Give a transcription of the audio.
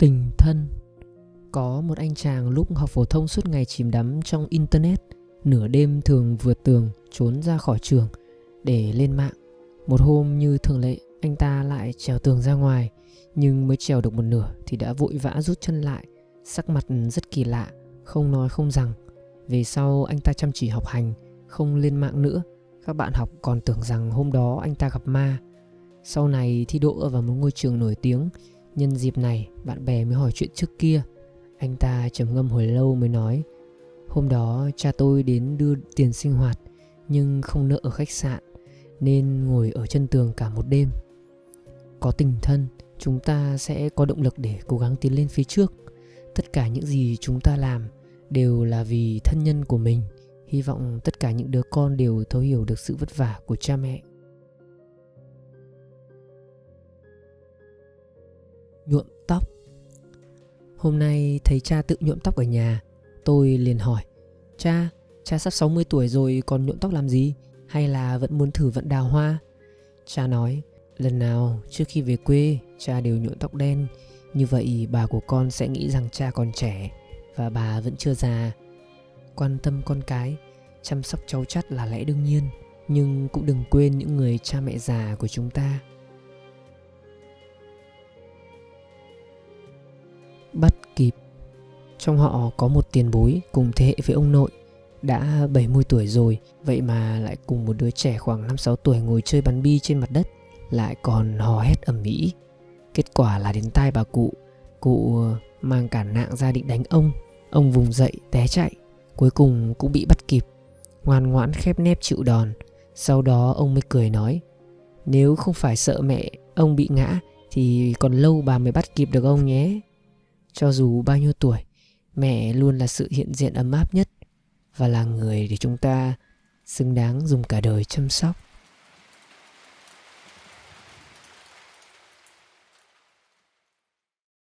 Tình thân. Có một anh chàng lúc học phổ thông suốt ngày chìm đắm trong internet Nửa đêm thường vượt tường trốn ra khỏi trường để lên mạng. Một hôm như thường lệ anh ta lại trèo tường ra ngoài Nhưng mới trèo được một nửa thì đã vội vã rút chân lại. Sắc mặt rất kỳ lạ, không nói không rằng. Về sau anh ta chăm chỉ học hành, không lên mạng nữa. Các bạn học còn tưởng rằng hôm đó anh ta gặp ma. Sau này thi đỗ vào một ngôi trường nổi tiếng Nhân dịp này, bạn bè mới hỏi chuyện trước kia. Anh ta trầm ngâm hồi lâu mới nói, Hôm đó cha tôi đến đưa tiền sinh hoạt, Nhưng không nợ ở khách sạn, Nên ngồi ở chân tường cả một đêm. Có tình thân, Chúng ta sẽ có động lực để cố gắng tiến lên phía trước. Tất cả những gì chúng ta làm Đều là vì thân nhân của mình. Hy vọng tất cả những đứa con đều thấu hiểu được sự vất vả của cha mẹ. Nhuộm tóc Hôm nay thấy cha tự nhuộm tóc ở nhà Tôi liền hỏi Cha, cha sắp 60 tuổi rồi còn nhuộm tóc làm gì? Hay là vẫn muốn thử vận đào hoa? Cha nói Lần nào trước khi về quê cha đều nhuộm tóc đen Như vậy bà của con sẽ nghĩ rằng cha còn trẻ Và bà vẫn chưa già Quan tâm con cái Chăm sóc cháu chắt là lẽ đương nhiên Nhưng cũng đừng quên những người cha mẹ già của chúng ta bắt kịp. Trong họ có một tiền bối cùng thế hệ với ông nội, đã 70 tuổi rồi, vậy mà lại cùng một đứa trẻ khoảng 5-6 tuổi ngồi chơi bắn bi trên mặt đất, lại còn hò hét ầm ĩ. Kết quả là đến tai bà cụ, cụ ờ, mang cả nạng ra định đánh ông, ông vùng dậy té chạy, cuối cùng cũng bị bắt kịp, ngoan ngoãn khép nép chịu đòn. Sau đó ông mới cười nói, nếu không phải sợ mẹ ông bị ngã thì còn lâu bà mới bắt kịp được ông nhé. Cho dù bao nhiêu tuổi, mẹ luôn là sự hiện diện ấm áp nhất và là người để chúng ta xứng đáng dùng cả đời chăm sóc.